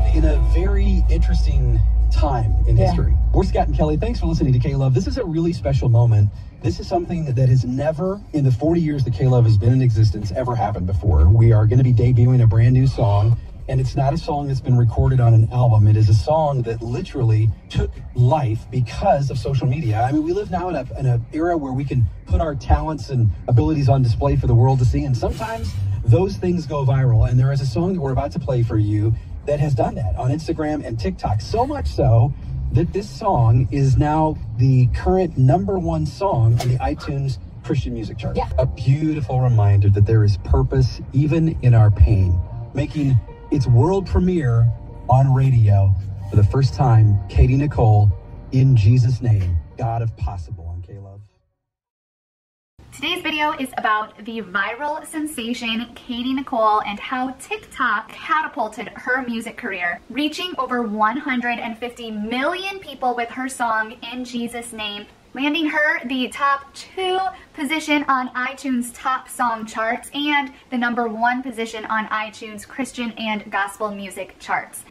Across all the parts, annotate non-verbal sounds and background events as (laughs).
live in a very interesting time in Yeah. history. We're Scott and Kelly. Thanks for listening to K-Love. This is a really special moment. This is something that, has never, in the 40 years that K-Love has been in existence, ever happened before. We are going to be debuting a brand new song, and it's not a song that's been recorded on an album. It is a song that literally took life because of social media. I mean, we live now in a in an era where we can put our talents and abilities on display for the world to see, and sometimes those things go viral. And there is a song that we're about to play for you that has done that on Instagram and TikTok. So much so that this song is now the current number one song on the iTunes Christian music chart. Yeah. A beautiful reminder that there is purpose even in our pain, making its world premiere on radio for the first time. Katy Nichole, in Jesus' name, God of Possible on K Love. Today's video is about the viral sensation Katy Nichole and how TikTok catapulted her music career, reaching over 150 million people with her song In Jesus' Name, landing her the top two position on iTunes top song charts and the number one position on iTunes Christian and gospel music charts.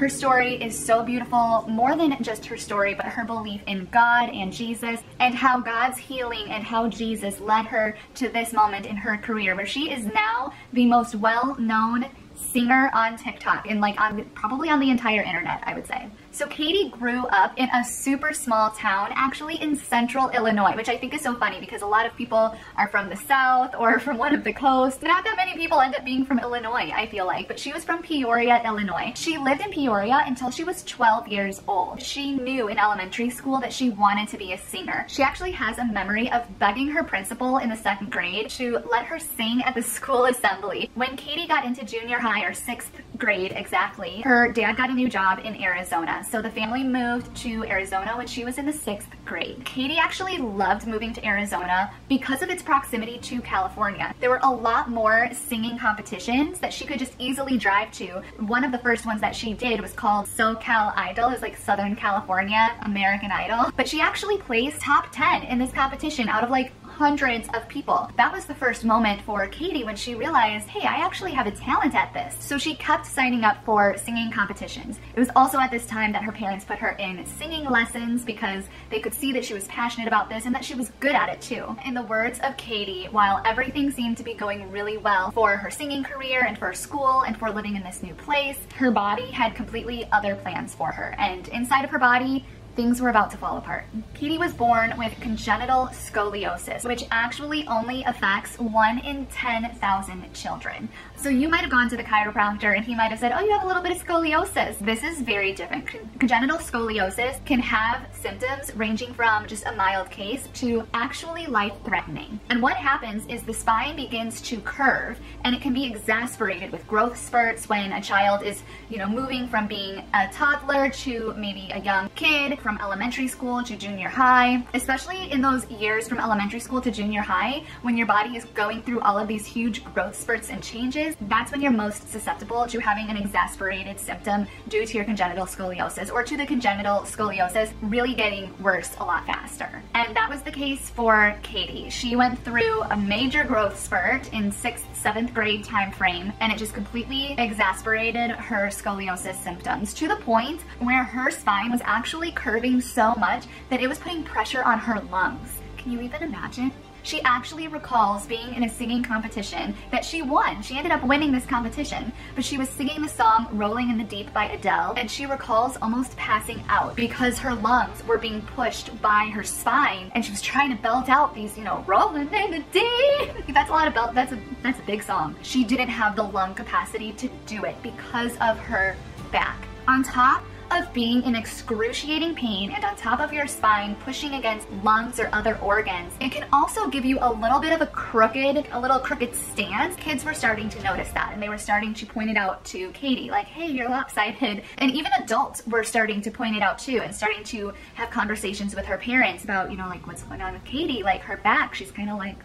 Her story is so beautiful, more than just her story, but her belief in God and Jesus, and how God's healing and how Jesus led her to this moment in her career, where she is now the most well known singer on TikTok and like on probably on the entire internet, I would say. So Katy grew up in a super small town, actually in central Illinois, which I think is so funny because a lot of people are from the south or from one of the coasts. Not that many people end up being from Illinois, I feel like, but she was from Peoria, Illinois. She lived in Peoria until she was 12 years old. She knew in elementary school that she wanted to be a singer. She actually has a memory of begging her principal in the second grade to let her sing at the (laughs) school assembly. When Katy got into junior high or sixth grade exactly, her dad got a new job in Arizona. So the family moved to Arizona when she was in the sixth grade. Katy actually loved moving to Arizona because of its proximity to California. There were a lot more singing competitions that she could just easily drive to. One of the first ones that she did was called SoCal Idol, is like Southern California American Idol. But she actually placed top 10 in this competition out of like hundreds of people. That was the first moment for Katy when she realized, hey, I actually have a talent at this. So she kept signing up for singing competitions. It was also at this time that her parents put her in singing lessons because they could see that she was passionate about this and that she was good at it too. In the words of Katy, while everything seemed to be going really well for her singing career and for school and for living in this new place, her body had completely other plans for her. And inside of her body, things were about to fall apart. Katy was born with congenital scoliosis, which actually only affects 1 in 10,000 children. So you might have gone to the chiropractor and he might have said, oh, you have a little bit of scoliosis. This is very different. Congenital scoliosis can have symptoms ranging from just a mild case to actually life-threatening. And what happens is the spine begins to curve and it can be exasperated with growth spurts when a child is, you know, moving from being a toddler to maybe a young kid, from elementary school to junior high, especially in those years from elementary school to junior high, when your body is going through all of these huge growth spurts and changes, that's when you're most susceptible to having an exasperated symptom due to your congenital scoliosis or to the congenital scoliosis really getting worse a lot faster. And that was the case for Katy. She went through a major growth spurt in sixth, seventh grade time frame, and it just completely exasperated her scoliosis symptoms to the point where her spine was actually so much that it was putting pressure on her lungs. Can you even imagine? She actually recalls being in a singing competition that she won. She ended up winning this competition, but she was singing the song Rolling in the Deep by Adele, and she recalls almost passing out because her lungs were being pushed by her spine, and she was trying to belt out these, you know, rolling in the deep. That's a lot of belt, that's a, that's a big song. She didn't have the lung capacity to do it because of her back. On top of being in excruciating pain and on top of your spine pushing against lungs or other organs, it can also give you a little bit of a crooked, a little crooked stance. Kids were starting to notice that and they were starting to point it out to Katy, like, hey, you're lopsided. And even adults were starting to point it out too and starting to have conversations with her parents about, you know, like what's going on with Katy, like her back, she's kind of like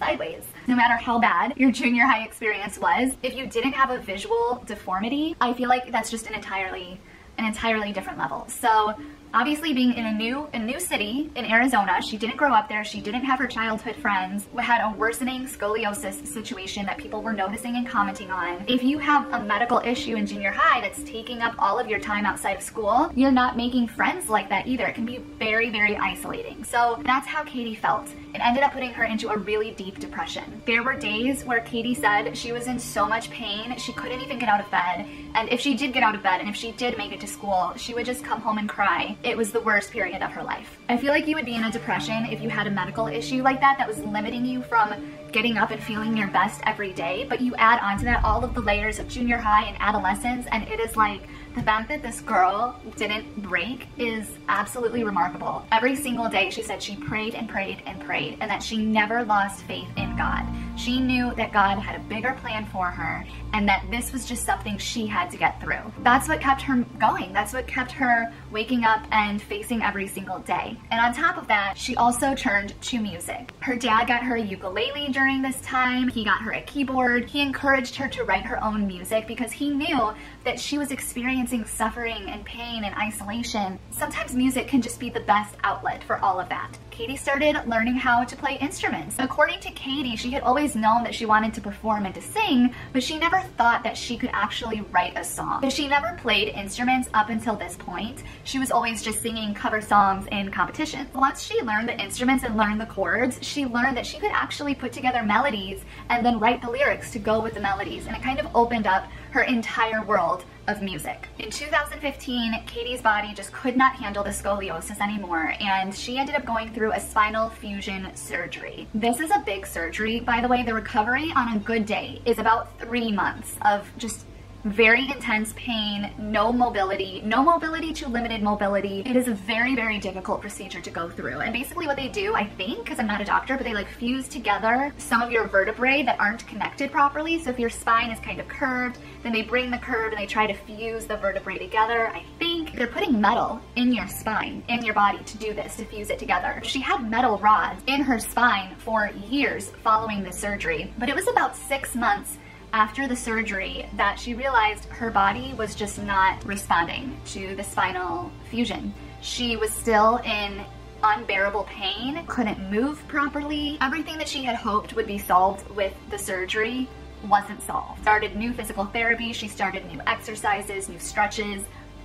sideways. No matter how bad your junior high experience was, if you didn't have a visual deformity, I feel like that's just an entirely an entirely different level. So Obviously, being in a new a new city in Arizona, she didn't grow up there. She didn't have her childhood friends. Had a worsening scoliosis situation that people were noticing and commenting on. If you have a medical issue in junior high that's taking up all of your time outside of school, you're not making friends like that either. It can be very, very isolating. So that's how Katy felt. It ended up putting her into a really deep depression. There were days where Katy said she was in so much pain, she couldn't even get out of bed. And if she did get out of bed and if she did make it to school, she would just come home and cry. It was the worst period of her life. I feel like you would be in a depression if you had a medical issue like that that was limiting you from getting up and feeling your best every day, but you add onto that all of the layers of junior high and adolescence, and it is like the fact that this girl didn't break is absolutely remarkable. Every single day, she said she prayed and prayed and prayed, and that she never lost faith in God. She knew that God had a bigger plan for her, and that this was just something she had to get through. That's what kept her going. That's what kept her waking up and facing every single day. And on top of that, she also turned to music. Her dad got her a ukulele during this time, he got her a keyboard. He encouraged her to write her own music because he knew that she was experiencing suffering and pain and isolation. Sometimes music can just be the best outlet for all of that. Katy started learning how to play instruments. According to Katy, she had always known that she wanted to perform and to sing, but she never thought that she could actually write a song. She never played instruments up until this point. She was always just singing cover songs in competitions. Once she learned the instruments and learned the chords, she learned that she could actually put together melodies and then write the lyrics to go with the melodies, and it kind of opened up her entire world of music. In 2015, Katy's body just could not handle the scoliosis anymore, and she ended up going through a spinal fusion surgery. This is a big surgery, by the way. The recovery on a good day is about three months of just very intense pain, no mobility, no mobility to limited mobility. It is a very, very difficult procedure to go through. And basically what they do, I think, because I'm not a doctor, but they like fuse together some of your vertebrae that aren't connected properly. So if your spine is kind of curved, then they bring the curve and they try to fuse the vertebrae together. I think they're putting metal in your spine, in your body to do this, to fuse it together. She had metal rods in her spine for years following the surgery, but it was about six months after the surgery that she realized her body was just not responding to the spinal fusion. She was still in unbearable pain, couldn't move properly. Everything that she had hoped would be solved with the surgery wasn't solved. Started new physical therapy, she started new exercises, new stretches,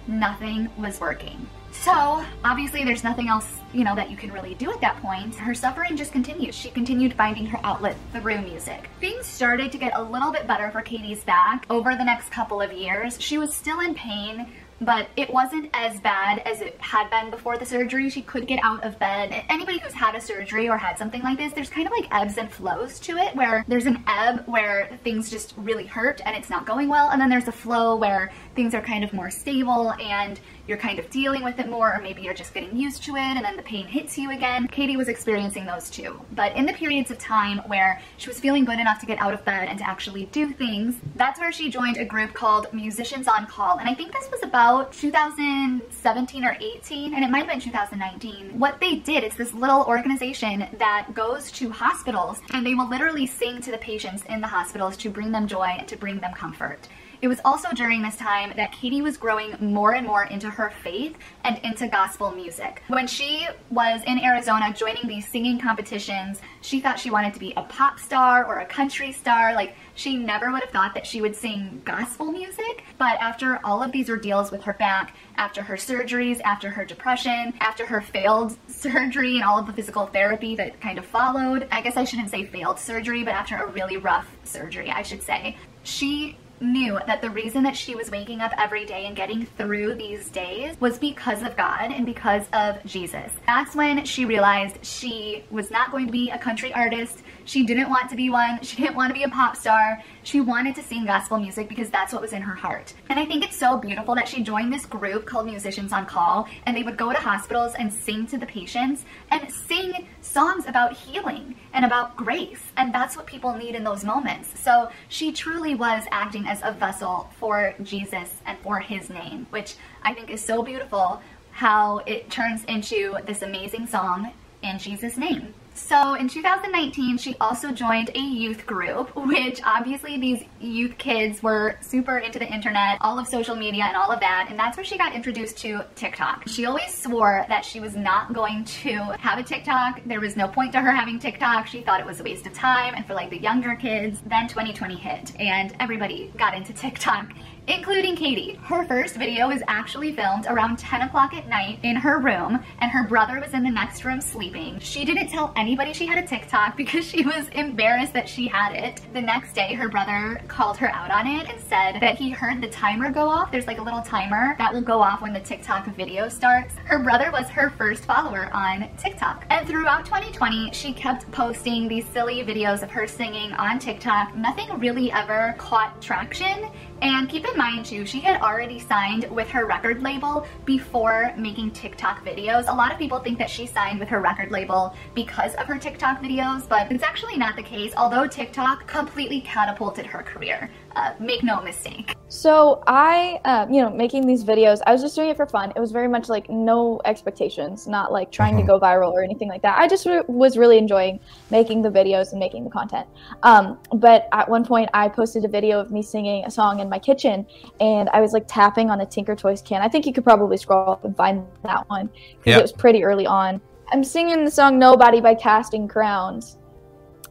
nothing was working. So, obviously there's nothing else, you know, that you can really do at that point. Her suffering just continued. She continued finding her outlet through music. Things started to get a little bit better for Katy's back over the next couple of years. She was still in pain, but it wasn't as bad as it had been before the surgery. She could get out of bed. Anybody who's had a surgery or had something like this, there's kind of like ebbs and flows to it where there's an ebb where things just really hurt and it's not going well, and then there's a flow where things are kind of more stable and you're kind of dealing with it more, or maybe you're just getting used to it and then the pain hits you again. Katy was experiencing those too. But in the periods of time where she was feeling good enough to get out of bed and to actually do things, that's where she joined a group called Musicians on Call. And I think this was about 2017 or 18, and it might have been 2019. What they did, it's this little organization that goes to hospitals and they will literally sing to the patients in the hospitals to bring them joy and to bring them comfort. It was also during this time that Katy was growing more and more into her faith and into gospel music. When she was in Arizona joining these singing competitions, she thought she wanted to be a pop star or a country star. Like, she never would have thought that she would sing gospel music. But after all of these ordeals with her back, after her surgeries, after her depression, after her failed (laughs) surgery and all of the physical therapy that kind of followed, I guess I shouldn't say failed surgery, but after a really rough surgery, I should say, she knew that the reason that she was waking up every day and getting through these days was because of God and because of Jesus. That's when she realized she was not going to be a country artist. She didn't want to be one. She didn't want to be a pop star. She wanted to sing gospel music because that's what was in her heart. And I think it's so beautiful that she joined this group called Musicians on Call and they would go to hospitals and sing to the patients and sing songs about healing and about grace. And that's what people need in those moments. So she truly was acting as a vessel for Jesus and for his name, which I think is so beautiful how it turns into this amazing song in Jesus' name. So in 2019, she also joined a youth group, which obviously these youth kids were super into the internet, all of social media and all of that. And that's where she got introduced to TikTok. She always swore that she was not going to have a TikTok. There was no point to her having TikTok. She thought it was a waste of time and for like the younger kids. Then 2020 hit and everybody got into TikTok including Katy. Her first video was actually filmed around 10 o'clock at night in her room, and her brother was in the next room sleeping. She didn't tell anybody she had a TikTok (laughs) because she was embarrassed that she had it. The next day, her brother called her out on it and said that he heard the timer go off. There's like a little timer that will go off when the TikTok video starts. Her brother was her first follower on TikTok. And throughout 2020, she kept posting these silly videos of her singing on TikTok. Nothing really ever caught traction. And keep in mind too, she had already signed with her record label before making TikTok videos. A lot of people think that she signed with her record label because of her TikTok videos, but it's actually not the case, although TikTok completely catapulted her career. Uh, make no mistake. So I, uh, you know, making these videos, I was just doing it for fun. It was very much like no expectations, not like trying mm-hmm. to go viral or anything like that. I just re- was really enjoying making the videos and making the content. Um, but at one point, I posted a video of me singing a song in my kitchen, and I was like tapping on a Tinker Toys can. I think you could probably scroll up and find that one because yep. it was pretty early on. I'm singing the song "Nobody" by Casting Crowns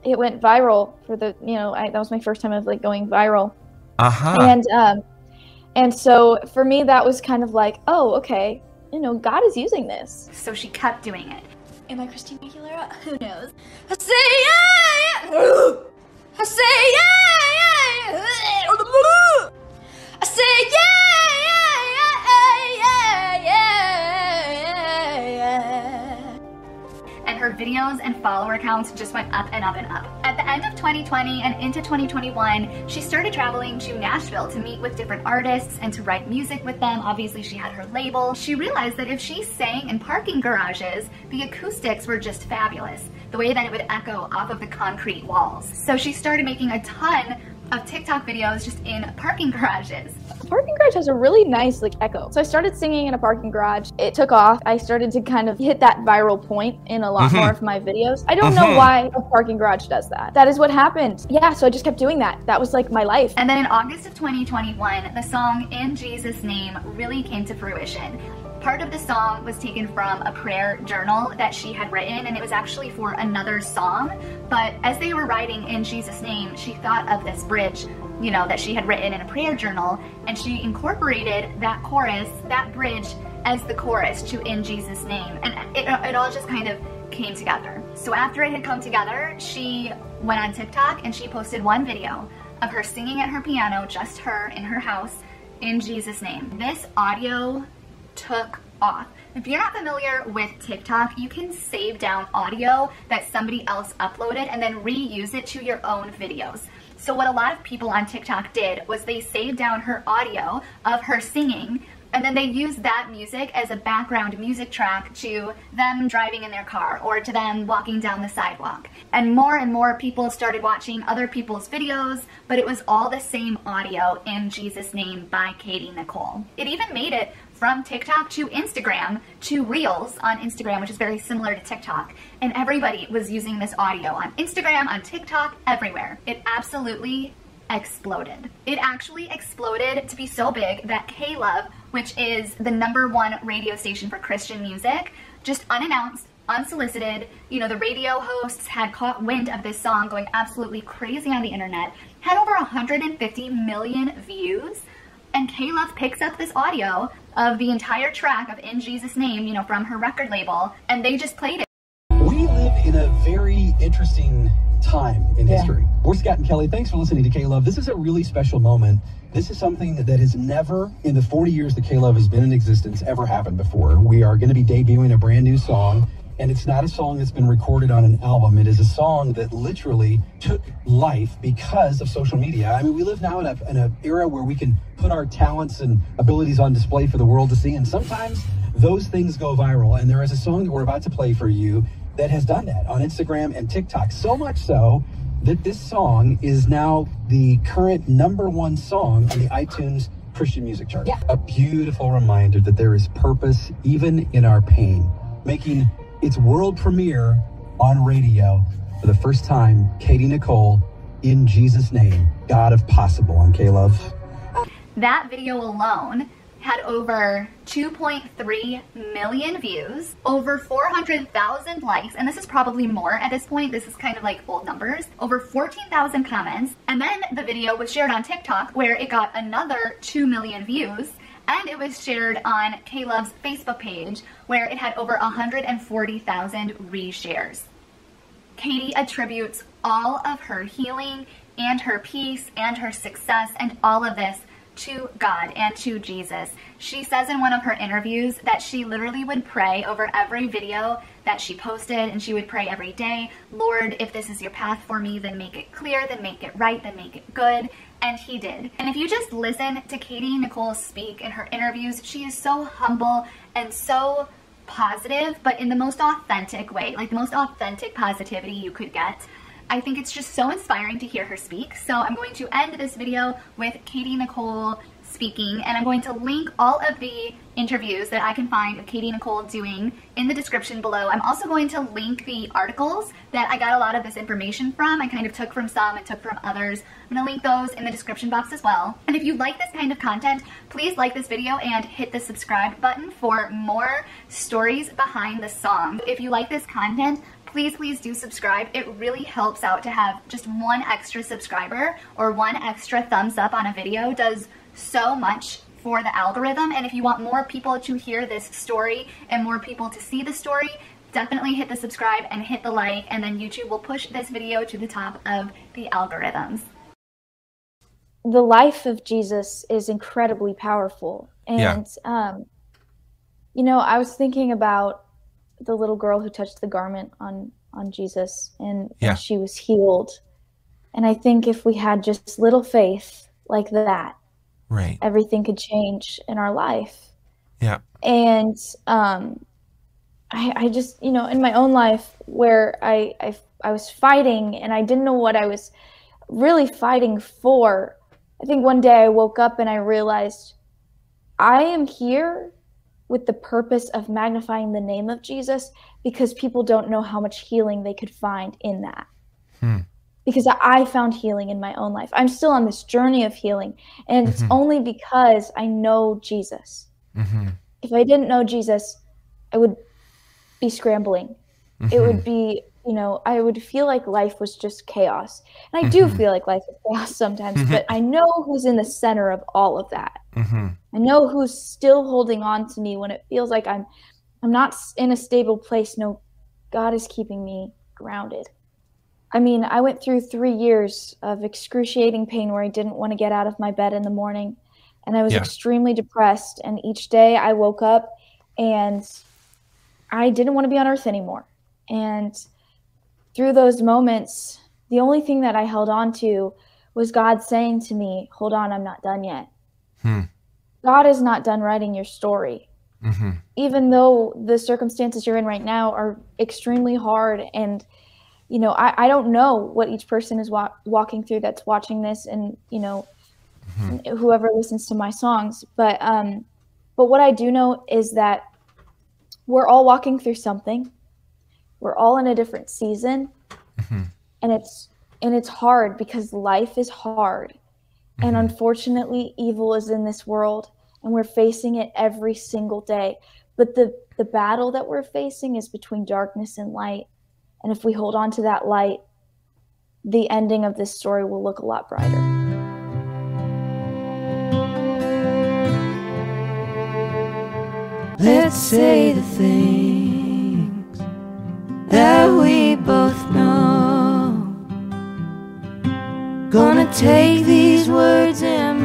it went viral for the you know I, that was my first time of like going viral. Uh-huh. And um and so for me that was kind of like oh okay you know god is using this. So she kept doing it. Am i christina aguilera? (laughs) Who knows? I say yeah, yeah. i say yeah, yeah. i say yeah, yeah, yeah, her videos and follower counts just went up and up and up. At the end of 2020 and into 2021, she started traveling to Nashville to meet with different artists and to write music with them. Obviously, she had her label. She realized that if she sang in parking garages, the acoustics were just fabulous, the way that it would echo off of the concrete walls. So she started making a ton of TikTok videos just in parking garages. A parking garage has a really nice like echo. So I started singing in a parking garage. It took off. I started to kind of hit that viral point in a lot mm-hmm. more of my videos. I don't mm-hmm. know why a parking garage does that. That is what happened. Yeah, so I just kept doing that. That was like my life. And then in August of 2021, the song In Jesus Name really came to fruition part of the song was taken from a prayer journal that she had written, and it was actually for another song. But as they were writing in Jesus' name, she thought of this bridge, you know, that she had written in a prayer journal, and she incorporated that chorus, that bridge, as the chorus to In Jesus' name. And it, it all just kind of came together. So after it had come together, she went on TikTok and she posted one video of her singing at her piano, just her in her house, in Jesus' name. This audio took off. If you're not familiar with TikTok, you can save down audio that somebody else uploaded and then reuse it to your own videos. So what a lot of people on TikTok did was they saved down her audio of her singing and then they used that music as a background music track to them driving in their car or to them walking down the sidewalk. And more and more people started watching other people's videos, but it was all the same audio in Jesus' name by Katy Nichole. It even made it from TikTok to Instagram to Reels on Instagram, which is very similar to TikTok. And everybody was using this audio on Instagram, on TikTok, everywhere. It absolutely exploded. It actually exploded to be so big that K-Love, which is the number one radio station for Christian music, just unannounced unsolicited. You know, the radio hosts had caught wind of this song going absolutely crazy on the internet, had over 150 million views. And K-Love picks up this audio of the entire track of In Jesus' Name, you know, from her record label, and they just played it. We live in a very interesting time in yeah. history. We're Scott and Kelly. Thanks for listening to K-Love. This is a really special moment. This is something that, that has never, in the 40 years that K-Love has been in existence, ever happened before. We are going to be debuting a brand new song and it's not a song that's been recorded on an album. It is a song that literally took life because of social media. I mean, we live now in a in an era where we can put our talents and abilities on display for the world to see, and sometimes those things go viral. And there is a song that we're about to play for you that has done that on Instagram and TikTok. So much so that this song is now the current number one song on the iTunes Christian music chart. Yeah. A beautiful reminder that there is purpose even in our pain, making its world premiere on radio for the first time, Katy Nichole, in Jesus' name, God of possible on K Love. That video alone had over 2.3 million views, over 400,000 likes, and this is probably more at this point. This is kind of like old numbers. Over 14,000 comments, and then the video was shared on TikTok where it got another 2 million views. And it was shared on K-Love's Facebook page where it had over 140,000 reshares. Katy attributes all of her healing and her peace and her success and all of this to God and to Jesus. She says in one of her interviews that she literally would pray over every video that she posted and she would pray every day, Lord, if this is your path for me, then make it clear, then make it right, then make it good. And he did. And if you just listen to Katy Nichole speak in her interviews, she is so humble and so positive, but in the most authentic way, like the most authentic positivity you could get. I think it's just so inspiring to hear her speak. So I'm going to end this video with Katy Nichole speaking and I'm going to link all of the interviews that I can find of Katy Nichole doing in the description below. I'm also going to link the articles that I got a lot of this information from. I kind of took from some and took from others. I'm to link those in the description box as well. And if you like this kind of content, please like this video and hit the subscribe button for more stories behind the song. If you like this content, please, please do subscribe. It really helps out to have just one extra subscriber or one extra thumbs up on a video does so much for the algorithm. And if you want more people to hear this story and more people to see the story, definitely hit the subscribe and hit the like, and then YouTube will push this video to the top of the algorithms. The life of Jesus is incredibly powerful. And, Yeah. um, you know, I was thinking about the little girl who touched the garment on, on Jesus and, Yeah. and she was healed. And I think if we had just little faith like that, Right. everything could change in our life. Yeah. And um, I, I just, you know, in my own life where I, I, I was fighting and I didn't know what I was really fighting for. I think one day I woke up and I realized I am here with the purpose of magnifying the name of Jesus because people don't know how much healing they could find in that. Hmm. Because I found healing in my own life. I'm still on this journey of healing, and it's Mhm. only because I know Jesus. Mm-hmm. If I didn't know Jesus, I would be scrambling. It would be, you know, I would feel like life was just chaos. And I do Mhm. feel like life is chaos (laughs) sometimes, but (laughs) I know who's in the center of all of that. Mm-hmm. I know who's still holding on to me when it feels like I'm I'm not in a stable place. No, God is keeping me grounded. I mean, I went through 3 years of excruciating pain where I didn't want to get out of my bed in the morning and I was Yeah. extremely depressed and each day I woke up and I didn't want to be on earth anymore. And through those moments, the only thing that I held on to was God saying to me, "Hold on, I'm not done yet." Hmm. God is not done writing your story. Mm-hmm. Even though the circumstances you're in right now are extremely hard and you know, I, I don't know what each person is wa- walking through that's watching this and, you know, whoever listens to my songs, but um but what I do know is that we're all walking through something. We're all in a different season Mhm. and it's and it's hard because life is hard. And Mhm. unfortunately, evil is in this world and we're facing it every single day. But the, the battle that we're facing is between darkness and light. And if we hold on to that light, the ending of this story will look a lot brighter. Let's say the things that we both know. Gonna take these words and